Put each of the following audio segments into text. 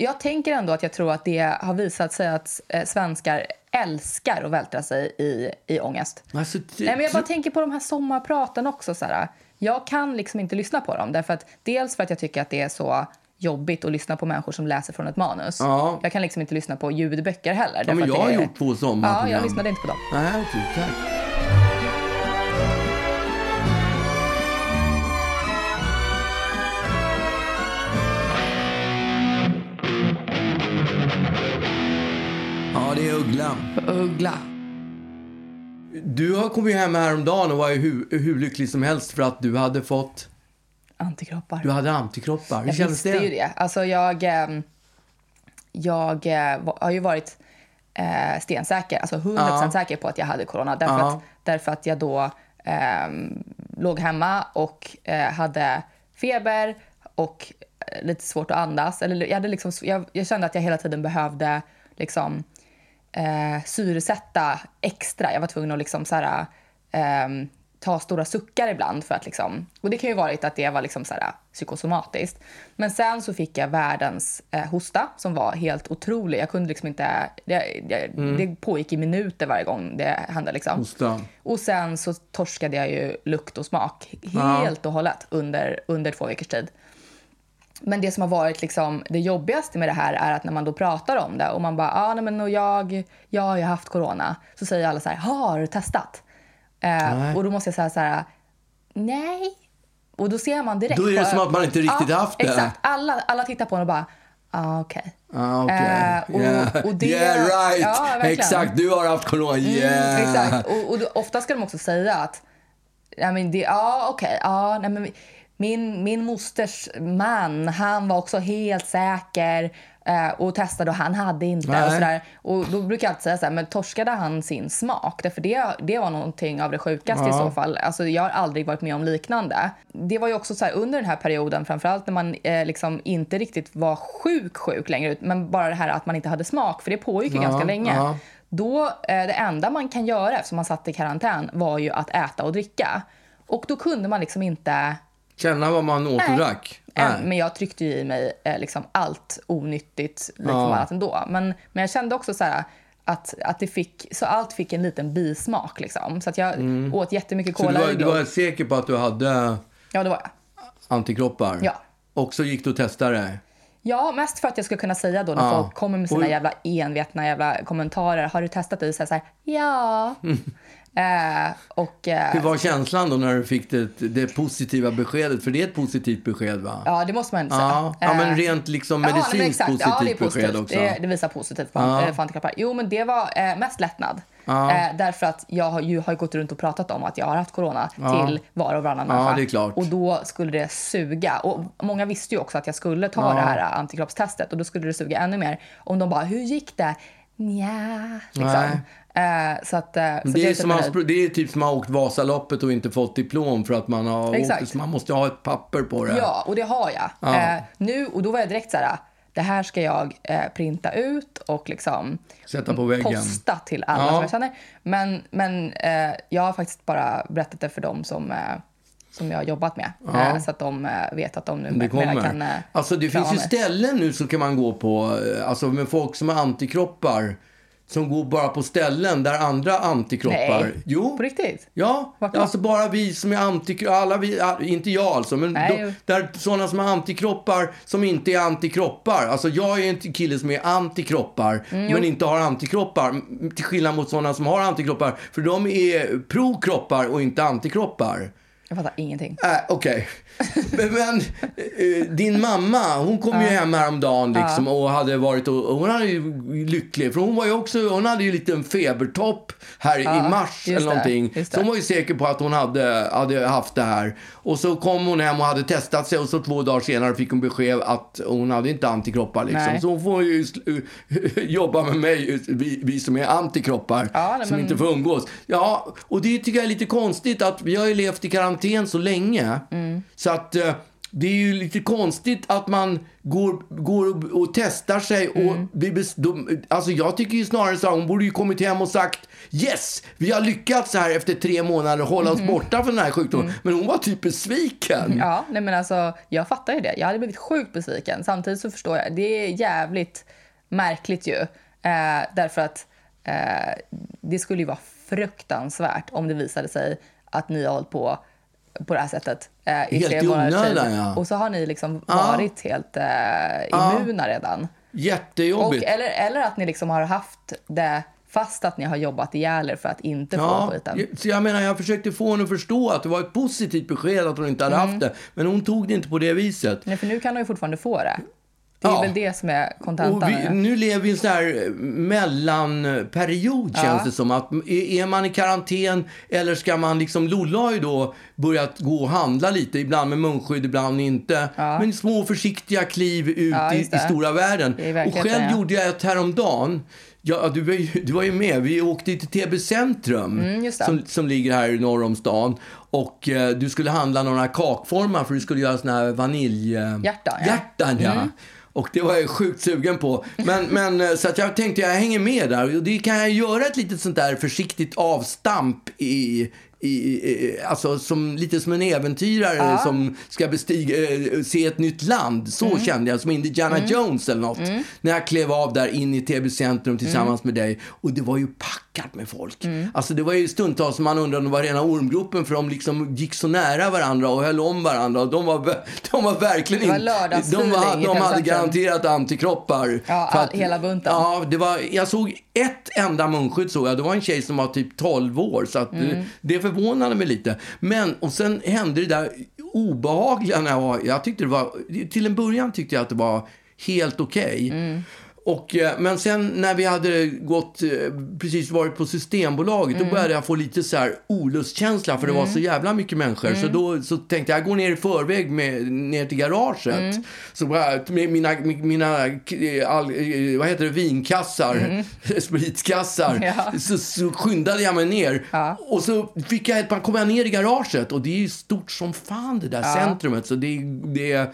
Jag tänker ändå att jag tror att det har visat sig att eh, svenskar älskar att vältra sig i, i ångest. Alltså, det- Nej, men jag bara tänker på de här sommarpraten också. Så här. Jag kan liksom inte lyssna på dem. Därför att, dels för att jag tycker att det är så jobbigt att lyssna på människor som läser från ett manus. Ja. Jag kan liksom inte lyssna på ljudböcker heller. Ja, men jag har är... gjort två Ja, sommarprogram. jag lyssnade inte på dem. Nej, okej, tack. Är Uggla. Du har kommit hem häromdagen och var ju hur, hur lycklig som helst för att du hade fått... Antikroppar. Du hade antikroppar. Hur Jag kändes visste det? ju det. Alltså jag, ehm, jag eh, har ju varit eh, stensäker, alltså 100% Ja. säker på att jag hade corona. Därför, Ja. att, därför att jag då ehm, låg hemma och eh, hade feber och eh, lite svårt att andas. Eller jag, hade liksom, jag, jag kände att jag hela tiden behövde liksom, eh, syresätta extra. Jag var tvungen att liksom så här, ehm, ta stora suckar ibland. För att liksom, och det kan ju varit att det var liksom så här, psykosomatiskt. Men sen så fick jag världens eh, hosta som var helt otrolig. Jag kunde liksom inte... Det, det, det pågick i minuter varje gång det hände. Liksom. Hosta. Och sen så torskade jag ju lukt och smak Ja. helt och hållet under, under två veckors tid. Men det som har varit liksom det jobbigaste med det här är att när man då pratar om det och man bara, ah, nej, men och jag, jag har ju haft corona. Så säger alla så här, har du testat? Eh, och då måste jag säga så här, nej. Och då ser man direkt. Då är det som att man inte riktigt ja, haft det. Exakt. Alla, alla tittar på en och bara, ah, okej. Ah, okej. Eh, och- yeah. och det- yeah, right. Ja. Exakt, du har haft corona. Yeah. Mm, exakt. Och, och ofta ska de också säga att ja, men det, ja okej, ja, nej, men min, min mosters man, han var också helt säker eh, och testade och han hade inte. Nej. Och, sådär. och då brukar jag alltid säga så här, men torskade han sin smak? Därför det, det var någonting av det sjukaste i så fall. Alltså, jag har aldrig varit med om liknande. Det var ju också så här, under den här perioden, framförallt när man eh, liksom inte riktigt var sjuk sjuk längre men bara det här att man inte hade smak, för det pågick ju Ja, ganska länge. ja. Då, eh, det enda man kan göra eftersom man satt i karantän var ju att äta och dricka. Och då kunde man liksom inte... Känna vad man åt och drack. Än, Nej. men jag tryckte ju i mig eh, liksom allt onyttigt liksom Ja. annat ändå. Men, men jag kände också så här att, att det fick, så allt fick en liten bismak. Liksom. Så att jag åt jättemycket Mm. Så cola du var, du var säker på att du hade Ja, det var jag. antikroppar? Ja. Och så gick du och testade? Ja, mest för att jag skulle kunna säga då när Ja. folk kommer med sina jävla envetna jävla kommentarer. Har du testat det? Så jag säger ja. eh, och, eh, Hur var känslan då när du fick det, det positiva beskedet? För det är ett positivt besked va? Ja, det måste man ändå säga. Ja, ja, men Eh, rent liksom ja, medicinskt men exakt. positivt ja, det är besked positivt. också. Det, det visar positivt på, Ja. ja. för antikroppar. Jo, men det var eh, mest lättnad. Ja. Därför att jag har ju har gått runt och pratat om att jag har haft corona Ja. till var och varannan Ja, människa. Och då skulle det suga. Och många visste ju också att jag skulle ta Ja. det här antikroppstestet och då skulle det suga ännu mer. Om de bara, hur gick det? Nja, liksom. Eh, så att, eh, så Det är, som typ att, nöjd. det är typ som att ha åkt Vasaloppet och inte fått diplom för att man har Exakt. åkt. Så man måste ha ett papper på det. Ja, och det har jag. Ja. Eh, nu, och då var jag direkt så här, det här ska jag eh, printa ut och liksom Sätta på väggen. posta till alla Ja. som jag känner. Men, men jag har faktiskt bara berättat det för dem som, som jag har jobbat med. Ja. Så att de vet att de nu Det kan alltså det finns ju ställen nu som kan man gå på, alltså med folk som har antikroppar. Som går bara på ställen där andra antikroppar... Nej. Jo. På riktigt? Ja, Vart då? alltså bara vi som är antikroppar, alla vi, all- inte jag alltså, men Nej, då, där sådana som har antikroppar som inte är antikroppar. Alltså jag är en kille som är antikroppar, Mm, men inte har antikroppar. Till skillnad mot sådana som har antikroppar, för de är pro-kroppar och inte antikroppar. Jag fattar ingenting. Äh, Okej. Men, men eh, din mamma, hon kom ju hem häromdagen liksom, och hade varit och, hon hade ju lycklig. För hon var ju också, hon hade ju lite en febertopp här i mars eller det, någonting. just Så hon det. var ju säker på att hon hade, hade haft det här. Och så kom hon hem och hade testat sig och så två dagar senare fick hon besked att hon hade inte antikroppar liksom. Nej. Så hon får ju sl- jobba med mig, vi, vi som är antikroppar, Ja, nej, som men- inte får umgås. Ja, och det tycker jag är lite konstigt att vi har ju levt i karantän så länge. Mm. Så att eh, det är ju lite konstigt att man går, går och, och testar sig och Mm. blir de, Alltså jag tycker ju snarare så här, hon borde ju kommit hem och sagt Yes, vi har lyckats här efter tre månader hålla oss borta från den här sjukdomen. Men hon var typ besviken. Mm. Ja, nej men alltså, jag fattar ju det. Jag hade blivit sjukt besviken. Samtidigt så förstår jag, det är jävligt märkligt ju. Eh, därför att eh, det skulle ju vara fruktansvärt om det visade sig att ni har hållit på på det här sättet eh, i Helt i tid. onödan, ja. Och så har ni liksom Ja. varit helt eh, immuna redan. Och, Jättejobbigt. eller, eller att ni liksom har haft det fast att ni har jobbat ihjäl er för att inte få Ja, skiten. så jag menar, jag försökte få henne att förstå att det var ett positivt besked att hon inte hade Mm. haft det. Men hon tog det inte på det viset. Nej, för nu kan hon ju fortfarande få det. Det är Ja. väl det som är kontentan. nu. lever vi i en sån här eh, mellanperiod känns det som. att är, är man i karantän eller ska man liksom, Lolla har ju då börjat gå och handla lite, ibland med munskydd, ibland inte. Men små försiktiga kliv ut Ja, i, i stora världen. Och själv ja. gjorde jag ett häromdagen. Ja, du, var ju, du var ju med. Vi åkte till TB Centrum Mm, som, som ligger här norr om stan. Och eh, du skulle handla några kakformar för du skulle göra såna här vanilj... eh, Hjärtan, ja. Mm. Och det var jag sjukt sugen på. Men, men eh, så att jag tänkte jag hänger med där. Och det kan jag göra ett litet sånt där försiktigt avstamp i, i, i alltså som, lite som en äventyrare som ska bestiga, eh, se ett nytt land. Så Mm. kände jag, som Indiana Jones eller något. När jag klev av där in i TB Centrum tillsammans Mm. med dig. Och det var ju packat med folk. Alltså det var ju stundtals som man undrade om det var rena ormgropen för de liksom gick så nära varandra och höll om varandra. Och de var, de var verkligen inte... De, var, de hade garanterat antikroppar. Ja, all- hela bunten. Ja, det var, jag såg ett enda munskydd såg jag. Det var en tjej som var typ 12 år. Så att Mm. det, förvånade mig lite. Men, och sen hände det där obehagliga när jag jag tyckte det var, till en början tyckte jag att det var helt okej. Mm. Och, eh, men sen när vi hade gått, eh, precis varit på Systembolaget, Mm. då började jag få lite så här olustkänsla för det var så jävla mycket människor. Mm. Så då så tänkte jag, jag går ner i förväg med, ner till garaget. Mm. Så med mina, mina eh, all, vad heter det, vinkassar, spritkassar. Mm. Ja. Så, så skyndade jag mig ner. Ja. Och så fick jag, ett- kom jag ner i garaget och det är ju stort som fan det där centrumet. Så det, det,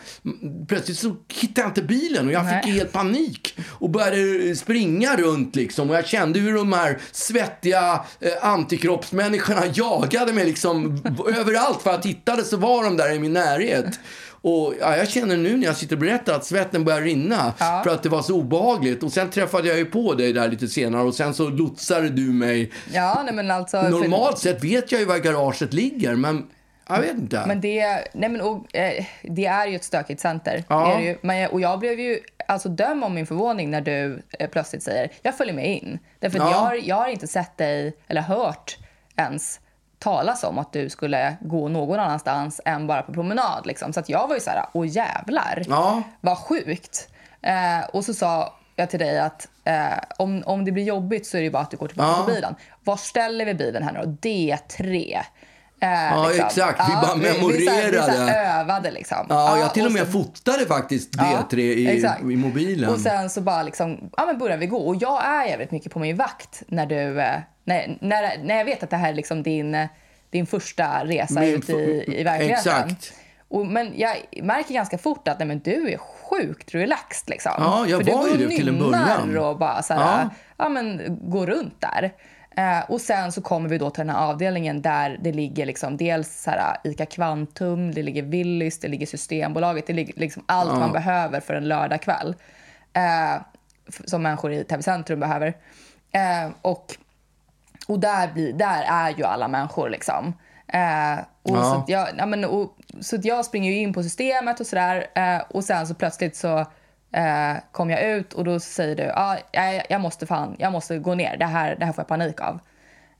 plötsligt så hittade jag inte bilen och jag fick Nej. helt panik. Och började springa runt liksom. Och jag kände hur de här svettiga eh, antikroppsmänniskorna jagade mig liksom överallt. För att jag tittade så var de där i min närhet. Och ja, jag känner nu när jag sitter och berättar att svetten börjar rinna. För att det var så obehagligt. Och sen träffade jag ju på dig där lite senare. Och sen så lotsade du mig. Ja, nej men alltså... för- Normalt sett vet jag ju var garaget ligger. Men jag vet inte. Men det, nej men, och, eh, det är ju ett stökigt center. Ja. Det är det ju. Men, och jag blev ju, alltså döm om min förvåning när du eh, plötsligt säger jag följer med in. Därför Ja. jag, har, jag har inte sett dig, eller hört ens talas om att du skulle gå någon annanstans än bara på promenad. Liksom. Så att jag var ju så här, åh jävlar, Ja. vad sjukt. Eh, och så sa jag till dig att eh, om, om det blir jobbigt så är det bara att du går tillbaka Ja. till bilen. Var ställer vi bilen här nu då? D3. Eh, Ja, exakt. Vi bara Vi, vi, vi memorerade. här övade liksom. Ja, jag till och och med så- fotade faktiskt Ja, D3 i, i mobilen. Och sen så bara liksom, ja men börjar vi gå. Och jag är jävligt mycket på min vakt när du, eh, när, när, när jag vet att det här är liksom din, din första resa Min ut i, i verkligheten. exakt. Och, men jag märker ganska fort att nej, men du är sjukt relaxed. Liksom. Ja, jag För du var ju går det till en början. och bara så här, Ja. ja. men, går runt där. Eh, och sen så kommer vi då till den här avdelningen där det ligger liksom dels så här, ICA Kvantum, det ligger Willys, det ligger Systembolaget, det ligger liksom allt man behöver för en lördagkväll. Eh, som människor i Täby centrum behöver. Eh, och och där, blir, där är ju alla människor. liksom. Eh, och Ja. så, jag, ja, men, och, så jag springer ju in på systemet och sådär. Eh, och sen så plötsligt så eh, kom jag ut och då säger du ah, jag, jag måste fan, jag måste gå ner. Det här, det här får jag panik av.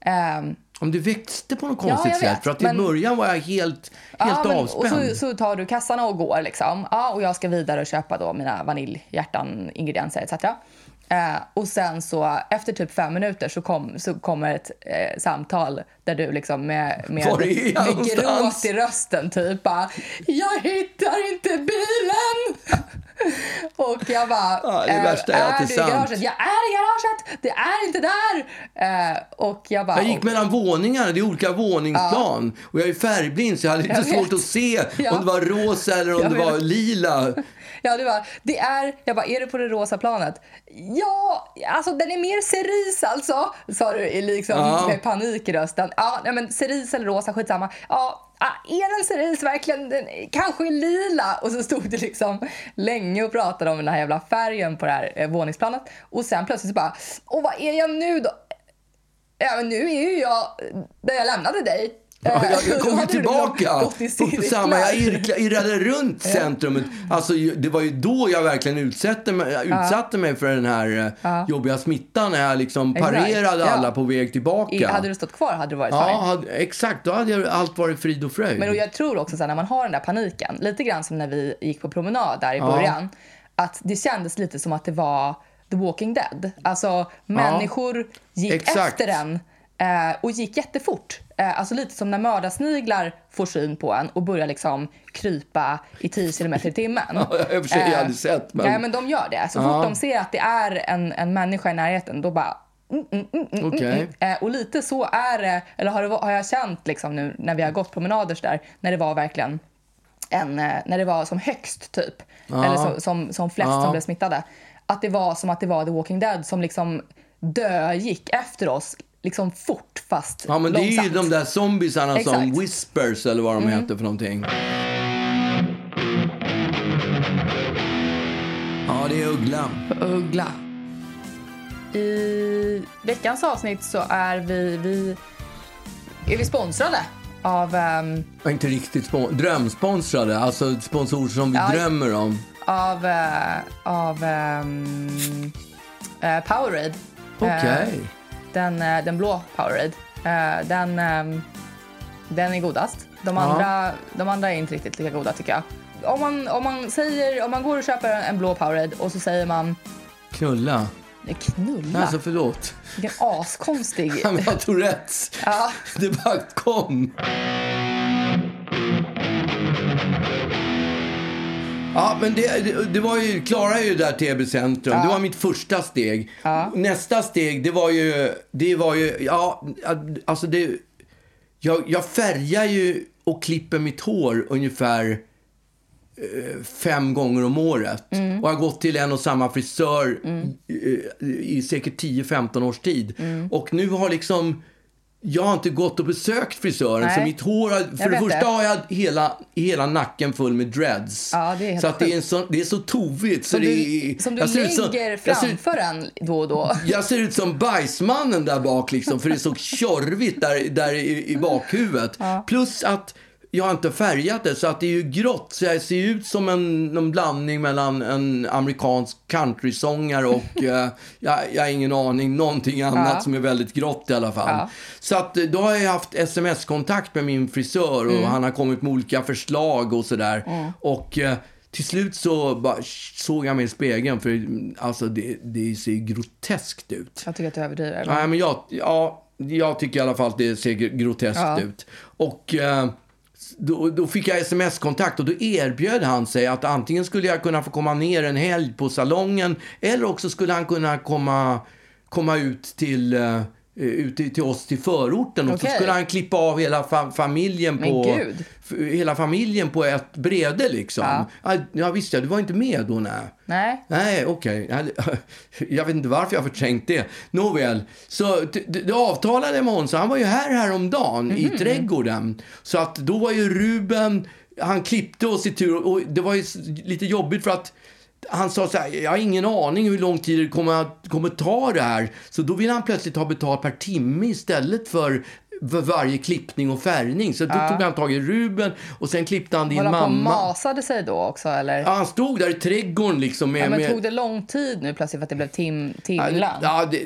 Ehm, Om du växte på något Ja, konstigt sätt. vet, för att i men- början var jag helt, Ja, helt men- avspänd. Och så, så tar du kassarna och går. Liksom. Ja, och jag ska vidare och köpa då mina vaniljhjärtan, ingredienser etc. Eh, och sen så efter typ fem minuter så, kom, så kommer ett eh, samtal där du liksom med, med, med gråt i rösten typ bara, Jag hittar inte bilen! Och jag bara, Ja, det är värsta är det är du i sant." garaget? Jag är i garaget! Det är inte där! Eh, och jag bara, Jag gick mellan våningarna, det är olika våningsplan. Och jag är färgblind så jag hade lite Jag svårt vet. att se Ja. om det var rosa eller om Jag det var vet. lila. Ja, det var, det är, jag bara, är du på det rosa planet? Ja, alltså den är mer cerise alltså, sa du liksom, Ja. med panik i rösten. Ja, nej, men cerise eller rosa, skitsamma. Ja, är den cerise verkligen? Den, kanske lila. Och så stod det liksom länge och pratade om den här jävla färgen på det här eh, våningsplanet. Och sen plötsligt så bara, och vad är jag nu då? Ja, men nu är ju jag där jag lämnade dig. Ja, jag, jag Då kom ju du tillbaka. samma, jag irkla, irrade runt centrumet. Alltså, det var ju då jag verkligen utsatte mig, utsatte mig för den här eh, jobbiga smittan. När jag liksom parerade Ja. alla på väg tillbaka. I, hade du stått kvar hade det varit Ja, hade, exakt. Då hade allt varit frid och fröjd. Men jag tror också så här, när man har den där paniken, lite grann som när vi gick på promenad där i Ja. början, att det kändes lite som att det var The Walking Dead. Alltså människor gick Exakt. efter en eh, och gick jättefort. Eh, alltså lite som när mördarsniglar får syn på en och börjar liksom krypa i 10 kilometer i timmen. Ja, jag har för sig Eh, aldrig sett, men- Nej, men de gör det. Så Ja. fort de ser att det är en, en människa i närheten, då bara mm, mm, mm, mm, mm, mm. Eh, och lite så är det, eller har, det, har jag känt liksom nu när vi har gått promenader där, när det var verkligen en, eh, när det var som högst typ, eller som, som, som flest Ja. som blev smittade, att det var som att det var The Walking Dead som liksom dögick efter oss liksom fort fast Ja, men det är ju de där zombisarna som whispers eller vad de heter för någonting. Ja, det är Uggla. Uggla. I veckans avsnitt så är vi, vi, är vi sponsrade av, Ja, Inte riktigt spon- drömsponsrade, alltså sponsorer som vi Ja. drömmer om. av, eh, av ehm, eh, Powerade. Okej. Eh, den, eh, den blå Powerade. Eh, den, ehm, den är godast. De andra, de andra är inte riktigt lika goda tycker jag. Om man, om man, säger, om man går och köper en blå Powerade och så säger man Knulla. "Nej, knulla. Alltså förlåt. Vilken askonstig... Han har Tourettes. Ja. Det bara kom. Ja, men det, det, det var ju, Klara är ju där TB Centrum. Det var mitt första steg. Nästa steg, det var ju, det var ju, ja, alltså det, jag, jag färgar ju och klipper mitt hår ungefär eh, fem gånger om året. Och har gått till en och samma frisör i, i säkert 10-15 års tid. Och nu har liksom jag har inte gått och besökt frisören Nej. så mitt hår har, för det första det. har jag hela, hela nacken full med dreads. Ja, det så att det är, en sjukt. så, det är så tovigt. Så Som du, är, som du som- lägger ut- framför en då och då. jag ser ut som bajsmannen där bak liksom, för det är så tjorvigt där, där i, i bakhuvudet. Plus att jag har inte färgat det, så att det är ju grått. Så jag ser ut som en, någon blandning mellan en amerikansk countrysångare och, eh, jag, jag har ingen aning, någonting annat Ja. som är väldigt grått i alla fall. Ja. Så att eh, då har jag haft sms-kontakt med min frisör och Mm. han har kommit med olika förslag och sådär. Och eh, till slut så bara såg jag mig i spegeln, för mm, alltså det, det ser ju groteskt ut. Jag tycker att du överdriver. Nej, men jag, ja, jag tycker i alla fall att det ser groteskt Ja. ut. Och eh, då, då fick jag sms-kontakt och då erbjöd han sig att antingen skulle jag kunna få komma ner en helg på salongen eller också skulle han kunna komma, komma ut till eh, ut till oss till förorten och så Okej. skulle han klippa av hela fa- familjen Men på gud. hela familjen på ett brede liksom. Ja. Ja, ja visst ja, du var inte med då nej. Nej. Nej, okej. Jag- Jag vet inte varför jag har förträngt det. Nåväl, så det, avtalade med honom, så han var ju här häromdagen i Mhm. trädgården. Så att då var ju Ruben, han klippte oss i tur och det var ju lite jobbigt för att han sa så här, jag har ingen aning hur lång tid det kommer, att, kommer ta det här. Så då vill han plötsligt ha betalt per timme istället för för varje klippning och färgning. Så då tog han tag i Ruben och sen klippte han din Var han på och mamma. masade sig då också eller? Ja, han stod där i trädgården liksom med... Ja, men tog det lång tid nu plötsligt för att det blev tim, Ja, det- ja, det,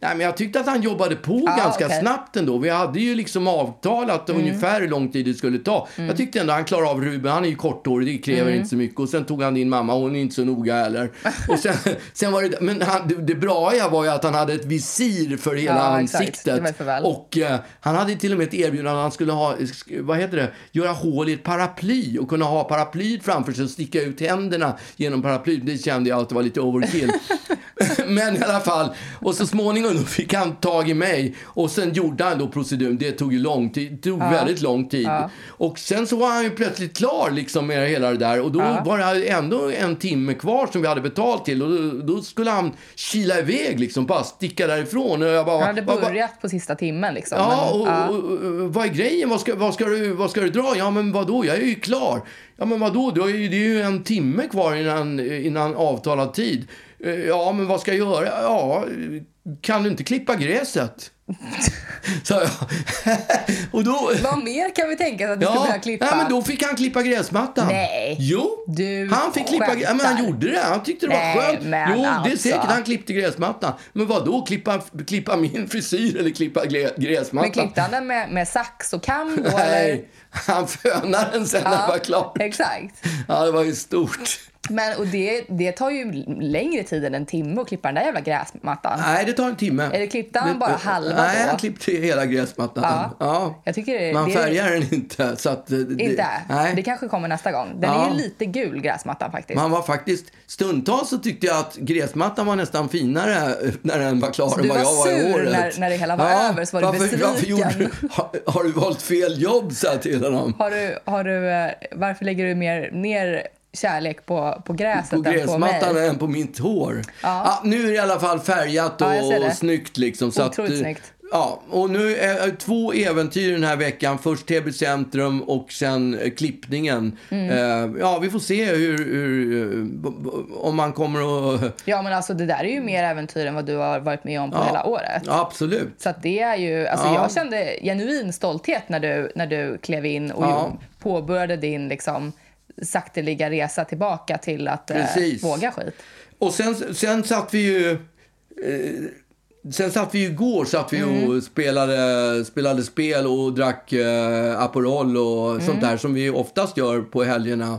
nej, men jag tyckte att han jobbade på Ja, ganska. Mm. snabbt ändå. Vi hade ju liksom avtalat ungefär hur lång tid det skulle ta. Jag tyckte ändå han klarade av Ruben. Han är ju korthårig, det kräver Mm. inte så mycket. Och sen tog han din mamma, hon är inte så noga heller. Och sen, sen var det, men han, det, det bra var ju att han hade ett visir för hela Ja, ansiktet. Det för. Och eh, han hade till och med ett erbjudande han skulle ha, vad heter det, göra hål i ett paraply och kunna ha paraplyet framför sig och sticka ut händerna genom paraplyet. Det kände jag alltid var lite overkill. Men i alla fall, och så småningom då fick han tag i mig och sen gjorde han då proceduren. Det tog ju lång tid, det tog väldigt lång tid. Och sen så var han ju plötsligt klar liksom med hela det där och då var det ändå en timme kvar som vi hade betalt till och då, då skulle han kila iväg liksom, bara sticka därifrån. Och jag bara, Han hade börjat på sista timmen liksom. Ja, men, och, ja. och, och, vad är grejen? Vad ska, vad, ska du, vad ska du dra? Ja, men vadå? Jag är ju klar. Ja, men vadå? Du har ju, det är ju en timme kvar innan, innan avtalad tid. Eh, Ja, men vad ska jag göra? Ja, kan du inte klippa gräset? Sa jag. och då... Vad mer kan vi tänka oss att du skulle Ja, vilja klippa? ja, men då fick han klippa gräsmattan. Nej. Jo, Du han fick klippa skämtar. ja, men Han gjorde det. Han tyckte det Nej, var skönt. men Jo, det är alltså. säkert. Han klippte gräsmattan. Men vad då klippa, klippa min frisyr eller klippa grä- gräsmattan? Men klippte han den med, med sax och kam då eller? Nej, han fönade den sen när det var klart. exakt. Ja, det var ju stort. Men och det, det tar ju längre tid än en timme att klippa den där jävla gräsmattan. Nej, det tar en timme. Eller klippte han bara halva Nej, då? han klippte hela gräsmattan. Ja. Ja. Jag tycker det- Man det- färgar den inte. Så att, det, Inte? Nej. Det kanske kommer nästa gång. Den Ja. är ju lite gul gräsmattan faktiskt. Man var faktiskt, stundtals så tyckte jag att gräsmattan var nästan finare när den var klar Så än du vad jag var i året. när- när det hela var över, så var du varför, varför besviken. gjorde du, har, har du valt fel jobb, sa jag till honom. Har du, har du, eh, varför lägger du mer, ner kärlek på, på gräset På än på mig? än på mitt hår. Ja. Ja, nu är det i alla fall färgat och, Ja, och snyggt. Liksom, så Otroligt att, eh, snyggt. Ja, och nu är det två äventyr den här veckan. Först Täby centrum och sen eh, klippningen. Mm. Eh, ja, vi får se hur, hur, eh, om man kommer att... Ja, men alltså det där är ju mer äventyr än vad du har varit med om på hela året. Ja, absolut. Så det är ju, alltså Ja. jag kände genuin stolthet när du, när du klev in och Ja. påbörjade din liksom sakteliga resa tillbaka till att eh, våga skit. Och sen, sen satt vi ju... Eh, sen satt vi ju igår satt vi Mm. och spelade, spelade spel och drack eh, Aperol och Mm. sånt där som vi oftast gör på helgerna.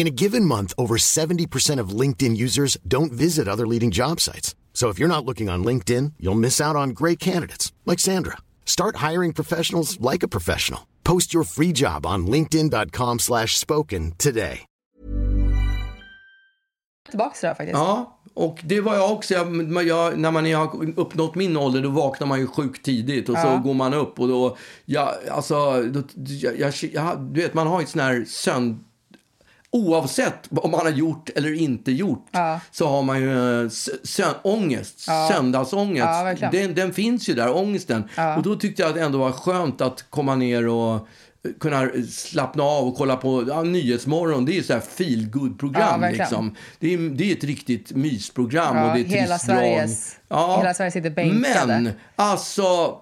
In a given month, over 70% of LinkedIn users don't visit other leading job sites. So if you're not looking on LinkedIn, you'll miss out on great candidates like Sandra. Start hiring professionals like a professional. Post your free job on linkedin.com slash spoken today. Tillbaka till det här faktiskt. Ja, och det var jag också. Jag, men jag, när man har uppnått min ålder, då vaknar man ju sjukt tidigt och så går man upp och då, ja, alltså, då, jag, jag, jag, du vet, man har ju sån här sömn Oavsett vad man har gjort eller inte gjort så har man ju eh, sö- ångest, söndagsångest. Ja, den, den finns ju där, ångesten. Och då tyckte jag att det ändå var skönt att komma ner och eh, kunna slappna av och kolla på ja, Nyhetsmorgon. Det är så här feel good Ja, program verkligen. liksom. Det är, det är ett riktigt mysprogram. Ja, och det är hela. Sveriges- hela Sverige sitter bänkade. Men alltså,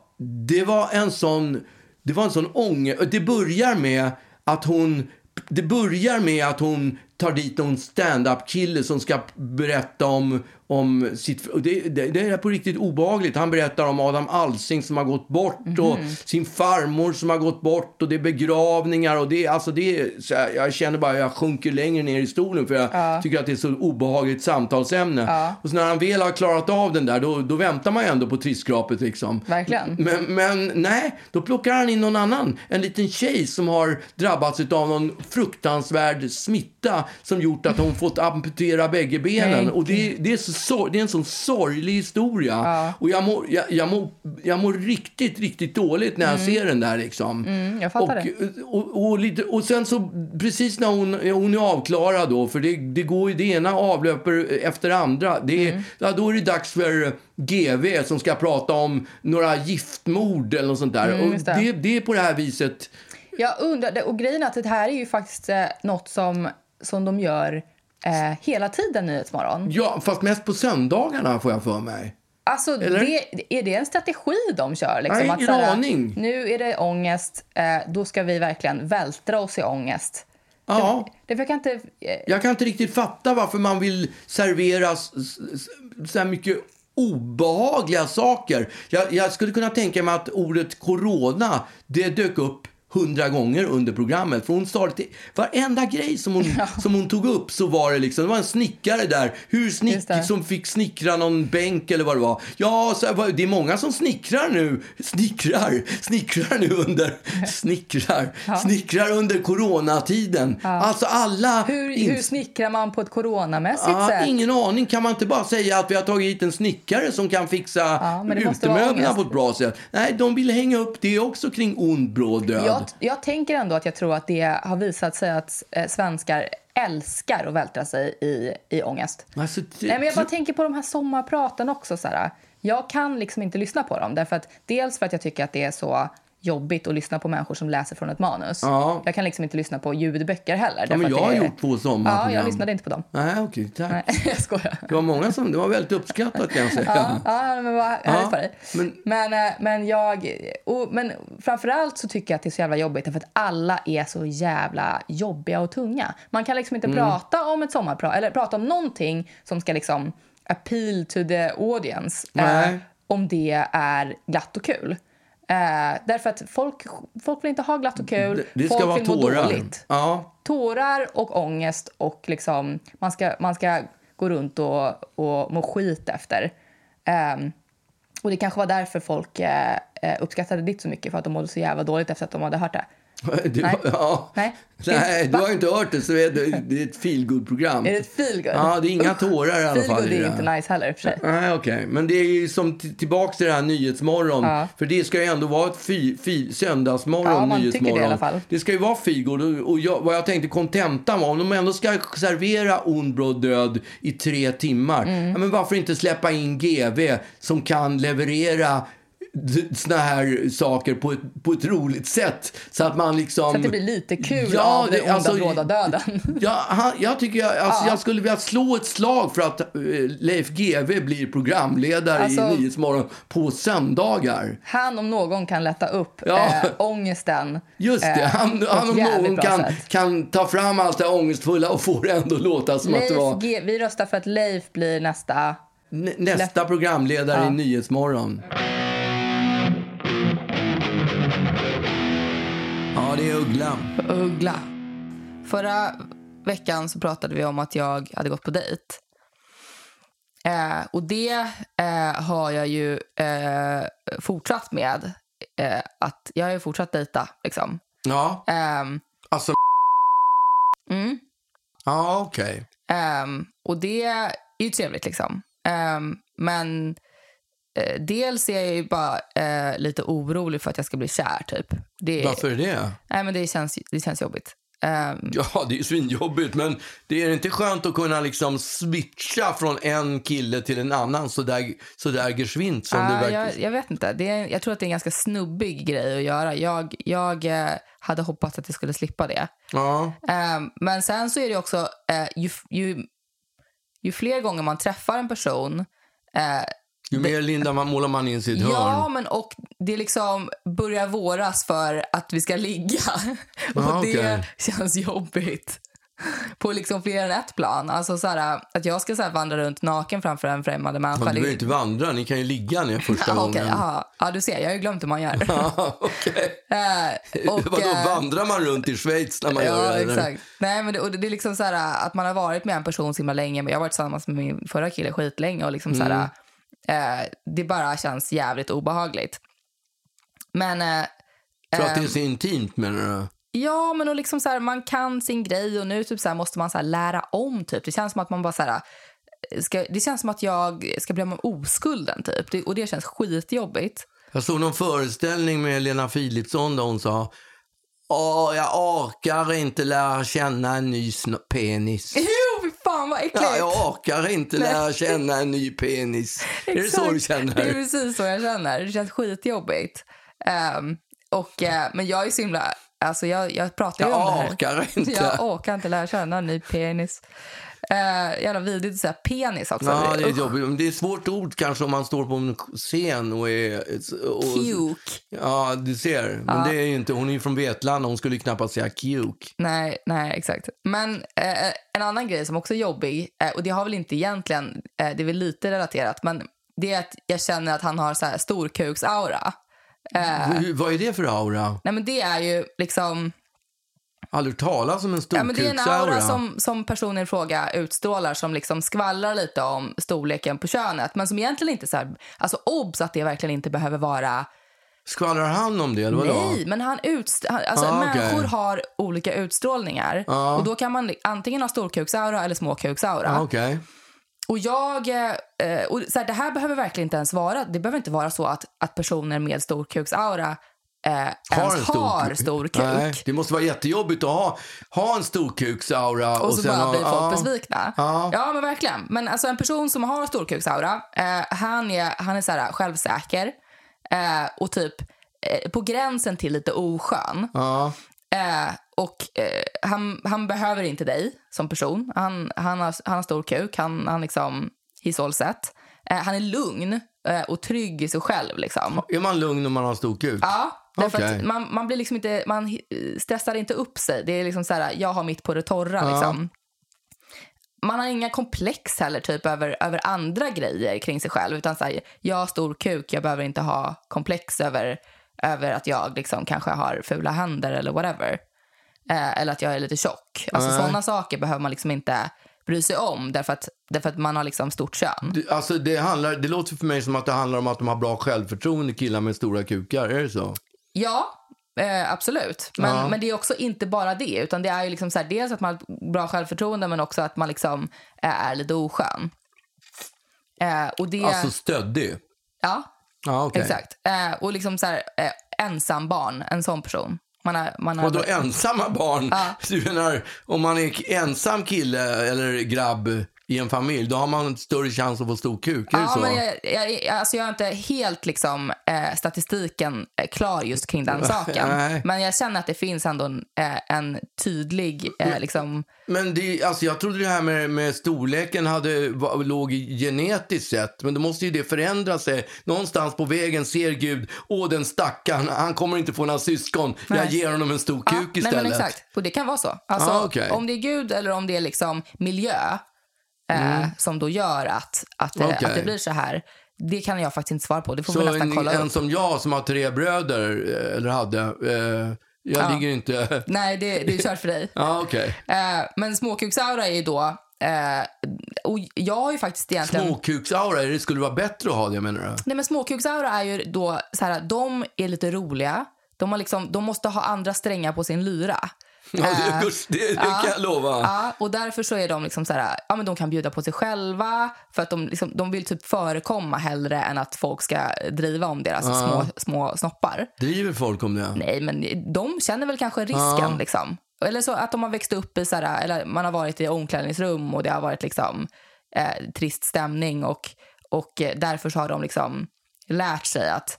det var en sån, det var en sån ångest. Det börjar med att hon, det börjar med att hon tar dit någon stand-up kille som ska berätta om om sitt... Det, det, det är på riktigt obehagligt. Han berättar om Adam Alsing som har gått bort och sin farmor som har gått bort och det är begravningar och det, alltså det är, här, jag känner bara jag sjunker längre ner i stolen för jag tycker att det är så obehagligt samtalsämne. Och så när han väl har klarat av den där, då, då väntar man ju ändå på trissskrapet liksom. Verkligen. Men, men nej, då plockar han in någon annan. En liten tjej som har drabbats av någon fruktansvärd smitta som gjort att hon fått amputera bägge benen. Nej. Och det, det, är så, sor- det är en sån sorglig historia. Och jag mår, jag, jag, mår, jag mår riktigt, riktigt dåligt när jag ser den där liksom. Mm, jag fattar och, och, och, lite, och sen så precis när hon, hon är avklarad då, för det, det går ju det ena avlöper efter det andra. Det, är- Mm. ja, då är det dags för GV som ska prata om några giftmord eller något sånt där. och Mm, det. det, det är på det här viset. Jag undrar, det- och grejen är att det här är ju faktiskt eh, något som, som de gör eh, hela tiden, Nyhetsmorgon. Ja, fast mest på söndagarna får jag för mig. Alltså, det, är det en strategi de kör? Liksom, Nej, att ingen så här, aning. Nu är det ångest, eh, då ska vi verkligen vältra oss i ångest. Ja. Det, det jag kan inte... Eh, Jag kan inte riktigt fatta varför man vill servera så här mycket obehagliga saker. Jag, jag skulle kunna tänka mig att ordet corona, det dök upp hundra gånger under programmet. För hon sa det till varenda grej som hon, som hon tog upp så var det liksom, det var en snickare där, hur snick, som fick snickra någon bänk eller vad det var. Ja, så det är många som snickrar nu, snickrar, snickrar nu under, snickrar, snickrar under coronatiden. Alltså alla... hur, hur snickrar man på ett coronamässigt Ja, sätt? ingen aning. Kan man inte bara säga att vi har tagit hit en snickare som kan fixa Ja, utemöblerna på ett bra sätt? Nej, de vill hänga upp det också kring ond, bråd död. Jag, jag tänker ändå att jag tror att det har visat sig att eh, svenskar älskar att vältra sig i, i ångest. Alltså, det- Nej, men jag bara tänker på de här sommarpraten också. Så här. Jag kan liksom inte lyssna på dem. Därför att, dels för att jag tycker att det är så jobbigt att lyssna på människor som läser från ett manus. Ja. Jag kan liksom inte lyssna på ljudböcker heller. Ja, men jag har är... gjort två sommarprogram. Ja, jag lyssnade inte på dem. Nej, okej. tack. Nej, jag skojar. Det var många som... Det var väldigt uppskattat kan jag säga. Ja, ja men vad härligt Ja, för dig. men- Men, men, men jag... Och, men framförallt så tycker jag att det är så jävla jobbigt för att alla är så jävla jobbiga och tunga. Man kan liksom inte Mm. prata om ett sommarprat eller prata om någonting som ska liksom appeal to the audience eh, om det är glatt och kul. Eh, därför att folk, folk vill inte ha glatt och kul. Det, ska folk vara vill må tårar. dåligt Ja. tårar och ångest och liksom, man, ska, man ska gå runt och, och må skit efter. Ehm, och det kanske var därför folk eh, eh, uppskattade ditt så mycket, för att de mådde så jävla dåligt efter att de hade hört det. Det Nej. ja. Nej. Nej, du har inte hört det, så är det, det är ett feelgood-program. Är det ett feelgood? Ja, det är inga tårar i alla fall. Feelgood är inte nice heller för sig. Nej, okej. Men det är ju som tillbaks till det här Nyhetsmorgon. Ja. För det ska ju ändå vara ett fi, fi, söndagsmorgon, Ja, man tycker Nyhetsmorgon. det i alla fall. Det ska ju vara feelgood. Och, och jag, vad jag tänkte kontentan var, om de ändå ska servera ond, bråd död i tre timmar. Mm. Ja, men varför inte släppa in GV som kan leverera såna här saker på ett, på ett roligt sätt. Så att man liksom... Så att det blir lite kul Ja, av det- den onda alltså- bråda döden. Ja, han, jag, tycker jag, alltså, Ja. jag skulle vilja slå ett slag för att eh, Leif GW blir programledare Alltså- i Nyhetsmorgon på söndagar. Han om någon kan lätta upp Ja. eh, ångesten. Just det, eh, han, ett han om någon kan, sätt. kan ta fram allt det här ångestfulla och få det ändå låta som att det Leif var G, vi röstar för att Leif blir nästa... nä- nästa programledare i Nyhetsmorgon. Det är Uggla. Uggla. Förra veckan så pratade vi om att jag hade gått på dejt. Eh, och det eh, har jag ju eh, fortsatt med. Eh, att jag har ju fortsatt dejta. Liksom. Ja, Ehm, alltså... mm, Ja, okej. ehm, och det är ju trevligt. liksom. Ehm, men eh, dels är jag ju bara eh, lite orolig för att jag ska bli kär. typ. Det, Varför är det? Nej, men det, känns, det känns jobbigt. Ehm, Ja, det är ju svinjobbigt, men det är inte skönt att kunna liksom switcha från en kille till en annan så där, så där geschwint som Ja, du verkar... jag, jag vet inte. Det är, jag tror att det är en ganska snubbig grej att göra. Jag, jag eh, hade hoppats att jag skulle slippa det. Ja. Ehm, men sen så är det också, eh, ju, ju, ju fler gånger man träffar en person eh, Ju mer Linda man målar man in sitt Ja, hörn. men och det liksom börjar våras för att vi ska ligga. Aha, och det okej. känns jobbigt. på liksom fler än ett plan. Alltså så här, att jag ska så här vandra runt naken framför en främmande människa. Ja, du behöver inte vandra, ni kan ju ligga ner första Ja, gången. aha. ja, du ser, jag har ju glömt hur man gör. Ja, okej. Eh, och, Vadå, eh, vandrar man runt i Schweiz när man gör Ja, det? eller? exakt. Nej, men det, och det är liksom så här att man har varit med en person så himla länge. Men jag har varit tillsammans med min förra kille skitlänge och liksom så här, Mm. Eh, det bara känns jävligt obehagligt. Men eh, För att det är ehm, så intimt menar du? ja, men och liksom så här, man kan sin grej och nu typ så här, måste man så här, lära om. Typ. Det känns som att man bara så här, ska, det känns som att jag ska bli med oskulden typ. Det, och det känns skitjobbigt. Jag såg någon föreställning med Lena Philipsson där hon sa Åh, jag orkar inte lära känna en ny penis. Jo, fan vad äckligt! Ja, jag orkar inte lära känna en ny penis. Är det så du känner? Det är precis så jag känner. Det känns skitjobbigt. Ehm, och, eh, men jag är så himla... Alltså jag, jag pratar ju Jag om det här. orkar inte. Jag orkar inte lära känna en ny penis. Uh, jävla vidrigt att säga penis också. Ja, det är jobbigt. Det är ett svårt ord kanske om man står på en scen och är... Och, Puke. Ja, du ser. Men det är ju inte, hon är ju från Vetlanda, hon skulle knappast säga cuk. Nej, nej, exakt. Men eh, en annan grej som också är jobbig, eh, och det har väl inte egentligen, eh, det är väl lite relaterat, men det är att jag känner att han har så här storkuksaura. Eh, Vad är det för aura? nej, men det är ju liksom... Aldrig talas om en Ja, men det är en aura storkuksaura. som, som personen i fråga utstrålar som liksom skvallrar lite om storleken på könet. Men som egentligen inte så här, alltså obs att det verkligen inte behöver vara Skvallrar han om det eller vadå? Nej, men han utst- han, alltså Ah, okej. människor har olika utstrålningar. Ja. Och då kan man antingen ha storkuksaura eller småkuksaura. Ja, Okej. Och jag, eh, och så här, det här behöver verkligen inte ens vara, det behöver inte vara så att, att personer med storkuksaura eh, ens en stor har stor kuk. Nej, det måste vara jättejobbigt att ha, ha en storkuksaura. Och så sen bara ha- blir folk ja. besvikna. Ja. Ja, men verkligen. Men alltså en person som har storkuksaura, eh, han är, han är så här självsäker eh, och typ eh, på gränsen till lite oskön. Ja. Eh, och eh, han, han behöver inte dig som person. Han, han, har, han har stor kuk, han, han liksom, he's all set. Eh, han är lugn och trygg i sig själv liksom. Är man lugn om man har stor kuk? Ja, därför att man, man blir liksom inte, man stressar inte upp sig. Det är liksom så här, jag har mitt på det torra liksom. Man har inga komplex heller typ över, över andra grejer kring sig själv. Utan så här, jag har stor kuk, jag behöver inte ha komplex över, över att jag liksom kanske har fula händer eller whatever. Eh, eller att jag är lite tjock. Alltså sådana saker behöver man liksom inte bry sig om därför att, därför att man har liksom stort kön. Det, alltså det, handlar, det låter för mig som att det handlar om att de har bra självförtroende, killar med stora kukar. Är det så? Ja, eh, absolut. Men, Ja. men det är också inte bara det. Utan det är ju liksom så här, dels att man har bra självförtroende men också att man liksom är lite oskön. Eh, och det... Alltså stöddig? ja, Ja, okej. exakt. Eh, och liksom så här, eh, ensam barn, en sån person. Man har, man har Och då ensamma barn? Ja. Du menar, om man är ensam kille eller grabb i en familj, då har man större chans att få stor kuk? Ja, så? men jag, jag, alltså jag har inte helt liksom, eh, statistiken eh, klar just kring den saken. Nej. Men jag känner att det finns ändå en, eh, en tydlig... Eh, liksom, Men det, alltså jag trodde det här med, med storleken hade, var, låg genetiskt sett. Men då måste ju det förändra sig. Någonstans på vägen ser Gud, åh den stackaren, han kommer inte få några syskon. Jag Nej. ger honom en stor Ja, kuk nej, istället. men exakt. Och det kan vara så. Alltså, Ah, okej. Om det är Gud eller om det är liksom miljö eh, som då gör att, att, det, Mm. Okej. att det blir så här. Det kan jag faktiskt inte svara på. Det får vi Så nästan en, kolla en upp. som jag som har tre bröder, eh, eller hade, eh, jag Ja. ligger inte... Nej, det, det är kört för dig. Ja, okej. Eh, men småkuksaura är ju då... Eh, och jag har ju faktiskt egentligen... Småkuksaura, det skulle vara bättre att ha det menar du? Nej, men småkuksaura är ju då så här, de är lite roliga. De, har liksom, de måste ha andra strängar på sin lyra. Ja, det, usch, det, det kan jag lova. Ja, och därför så är de liksom så här, ja men de kan bjuda på sig själva för att de, liksom, de vill typ förekomma hellre än att folk ska driva om deras små, små snoppar. Driver folk om det? Nej, men de känner väl kanske risken liksom. Eller så att de har växt upp i så här, eller man har varit i omklädningsrum och det har varit liksom eh, trist stämning och, och eh, därför så har de liksom lärt sig att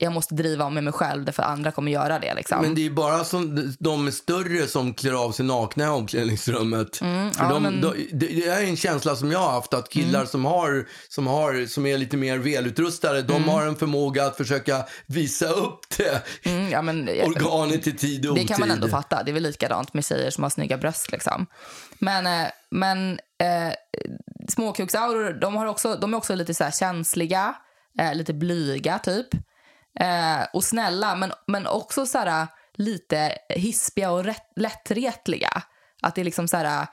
jag måste driva med mig själv därför andra kommer göra det. Liksom. Men det är bara som, de större som klär av sig nakna i omklädningsrummet. Mm, ja, de, men- de, det, det är en känsla som jag har haft att killar som, har, som, har, som är lite mer välutrustade, de har en förmåga att försöka visa upp det Mm, ja, men, organet i tid och Det otid. kan man ändå fatta. Det är väl likadant med tjejer som har snygga bröst. Liksom. Men, eh, men eh, småkuksauror, de, har också, de är också lite så här känsliga, eh, lite blyga typ. Eh, och snälla, men, men också så här, lite hispiga och rätt, lättretliga. Att det är liksom så här,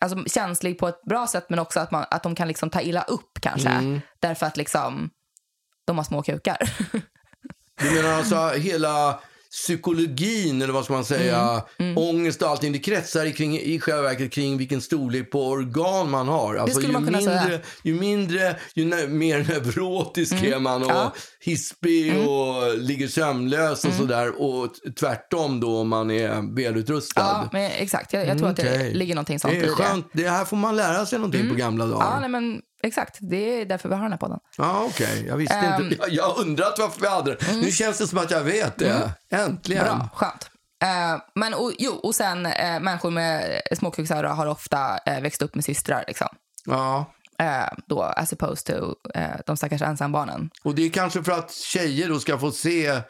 alltså, känslig på ett bra sätt men också att, man, att de kan liksom ta illa upp kanske. Därför att liksom, de har små kukar. Du menar alltså hela psykologin, eller vad ska man säga, Mm, ångest och allting, det kretsar kring, i själva verket kring vilken storlek på organ man har. Alltså, ju, man mindre, säga. ju mindre, ju ne- mer neurotisk är man och ja. Mm. hispig och ligger sömnlös och sådär. Och tvärtom då om man är välutrustad. ja, exakt. Jag, jag tror att det ligger någonting sånt det i är det. skönt. Det här får man lära sig någonting på gamla dagar. Ja, nej, men exakt. Det är därför vi har den här podden. Ja, okej. Jag visste Ehm. inte. Jag, jag har undrat varför vi hade det. Nu känns det som att jag vet det. Äntligen. Mm. Bra, skönt. Eh, men och, jo, och sen eh, människor med småkuksaura har ofta eh, växt upp med systrar. Liksom. Ja. Eh, då, as opposed to eh, de stackars ensambarnen. Och det är kanske för att tjejer då ska få se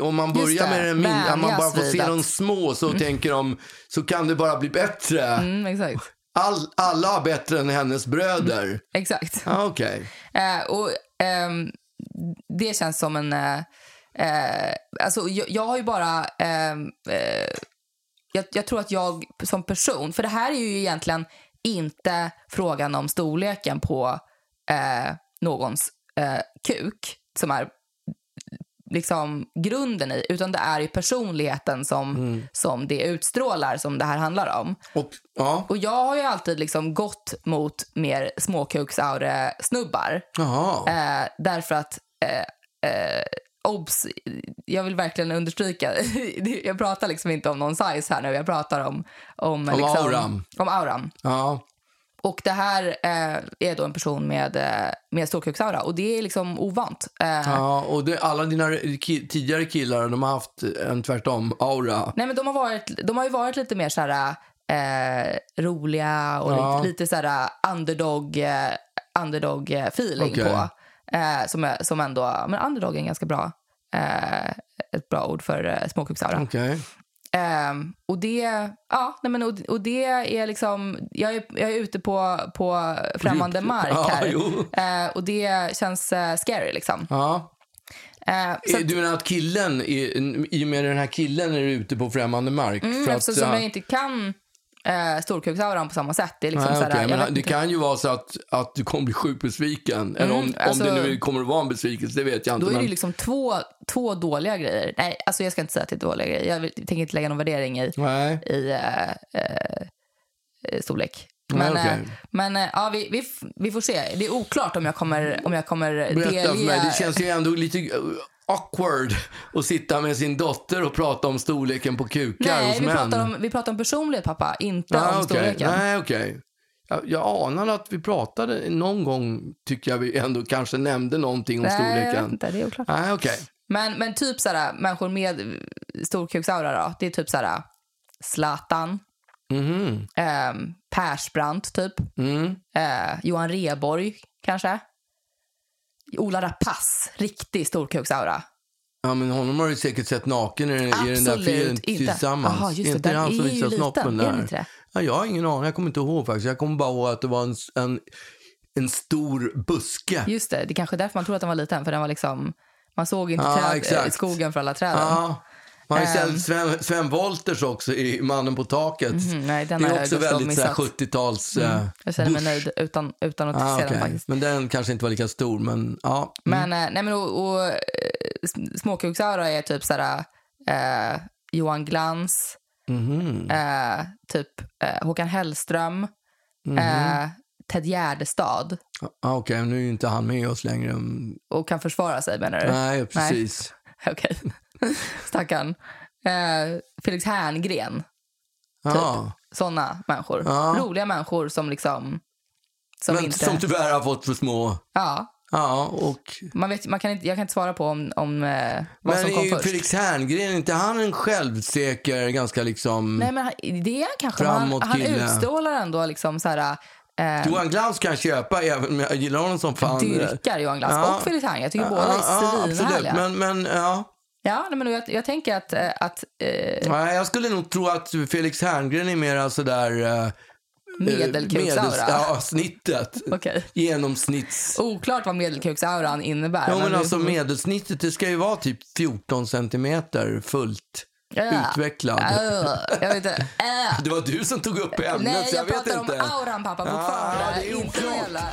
om man börjar med den min, att man bara får se att- de små så tänker de så kan det bara bli bättre. Mm, exakt. All, alla har bättre än hennes bröder. exakt. Ja, Okej. Eh, och ehm, det känns som en... Eh, eh, alltså, jag, jag har ju bara... ehm, eh, jag, jag tror att jag som person... För det här är ju egentligen inte frågan om storleken på eh, någons eh, kuk som är liksom grunden i, utan det är ju personligheten som, som det utstrålar som det här handlar om. Och, ja. Och jag har ju alltid liksom gått mot mer småkuksaure-snubbar. Jaha. Eh, därför att, eh, eh, obs, jag vill verkligen understryka, jag pratar liksom inte om någon size här nu, jag pratar om... Om, liksom, auran. Om auran. Ja. Och det här eh, är då en person med, eh, med storkuksaura och det är liksom ovant. Eh, ja, och det, alla dina ki, tidigare killar de har haft en tvärtom-aura. Nej men de har, varit, de har ju varit lite mer så här, eh, roliga och Ja. lite, lite så här underdog, eh, underdog eh, feeling Okej. på. Som, är, som ändå, men underdog är en ganska bra, ett bra ord för eh, småkuksaura. Okej. Ehm, och det, ja, nej men och, och det är liksom, jag är, jag är ute på, på främmande mark Ja, här. jo. Eh, och det känns eh, scary liksom. Ja. Eh, att, Du menar att killen, är- i och med den här killen är du ute på främmande mark? mm, för att, eftersom ja, jag inte kan eh, storkuksauran på samma sätt. Det är liksom Nej, så här, okej, jag men det inte. kan ju vara så att, att du kommer bli sjukt besviken. Eller om, alltså- om det nu kommer att vara en besvikelse, det vet jag inte. Då är det men- ju liksom två, två dåliga grejer. Nej, alltså jag ska inte säga att det är dåliga grejer. Jag vill, tänker inte lägga någon värdering i, Nej. i eh, eh, storlek. Nej, Men, okej. eh, men eh, ja, vi, vi, vi får se. Det är oklart om jag kommer, om jag kommer Berätta delge... för mig, det känns ju ändå lite awkward att sitta med sin dotter och prata om storleken på kukar Nej, hos vi män. pratar, om, vi pratar om personlighet, pappa. Inte Ah, om okej. storleken. Nej, okej. Jag, jag anade att vi pratade någon gång, tycker jag vi ändå kanske nämnde någonting om Nej, storleken. inte. Det är oklart. Nej, okej. Men, men typ såhär, människor med storkuksaura då. Det är typ såhär Zlatan, Mhm. eh, Persbrandt typ. Mm. Eh, Johan Reborg kanske. Ola Rapace, riktig storkuksaura. Ja, men honom har du säkert sett naken i, i den där Absolut filmen tillsammans. Jaha, just det. inte Den han som visar snoppen där? Ja, jag har ingen aning. Jag kommer inte ihåg faktiskt. Jag kommer bara ihåg att det var en, en, en stor buske. Just det, det är kanske är därför man tror att den var liten. För den var liksom, man såg inte Ja, träd, skogen för alla träden. Ja. Man har ju Ehm. sett Sven, Sven Wolters också i Mannen på taket. Mhm, nej, den det är också väldigt så här missat. 70-tals... Mm. eh, Jag känner mig nöjd utan, utan att Ah, se den okej. faktiskt. Men den kanske inte var lika stor, men ja. Men, eh, nej, men och, och, eh, sm- småkuksaura är typ såhär eh, Johan Glans, Mhm. eh, typ eh, Håkan Hellström, eh, Ted Gärdestad Ah, Okej, nu är ju inte han med oss längre. och kan försvara sig menar du? Nej, precis. Okej. Stackarn. Eh, Felix Herngren, Ja. såna människor. Ja. Roliga människor som liksom... Som men inte... som tyvärr har fått för små... Ja, Ja, och... Man vet, man kan inte, jag kan inte svara på om, om eh, vad Men som kom först. Felix Herngren, inte han en självsäker, ganska liksom... Nej, men han- det är kanske. Han, han utstrålar ändå liksom så här... Eh, Johan Glans kan jag köpa, även jag gillar honom som fan. dyrkar Johan Glans Ja. och Felix Herngren. Jag tycker Ja, båda ja, är absolut. svinhärliga. Men, men ja. Ja, men jag, jag tänker att... eh, att eh, Nej, jag skulle nog tro att Felix Herngren är mer sådär... Uh, Medelkuksaura. Ja, snittet. Okej. Genomsnitts... Oklart vad medelkuksauran innebär. Ja, men vi- alltså medelsnittet, det ska ju vara typ 14 centimeter fullt Ja. utvecklad. Jag vet inte. Äh. Det var du som tog upp ämnet, Nej, jag, jag pratar om inte. auran, pappa, fortfarande. Ja, det är Inte oklart.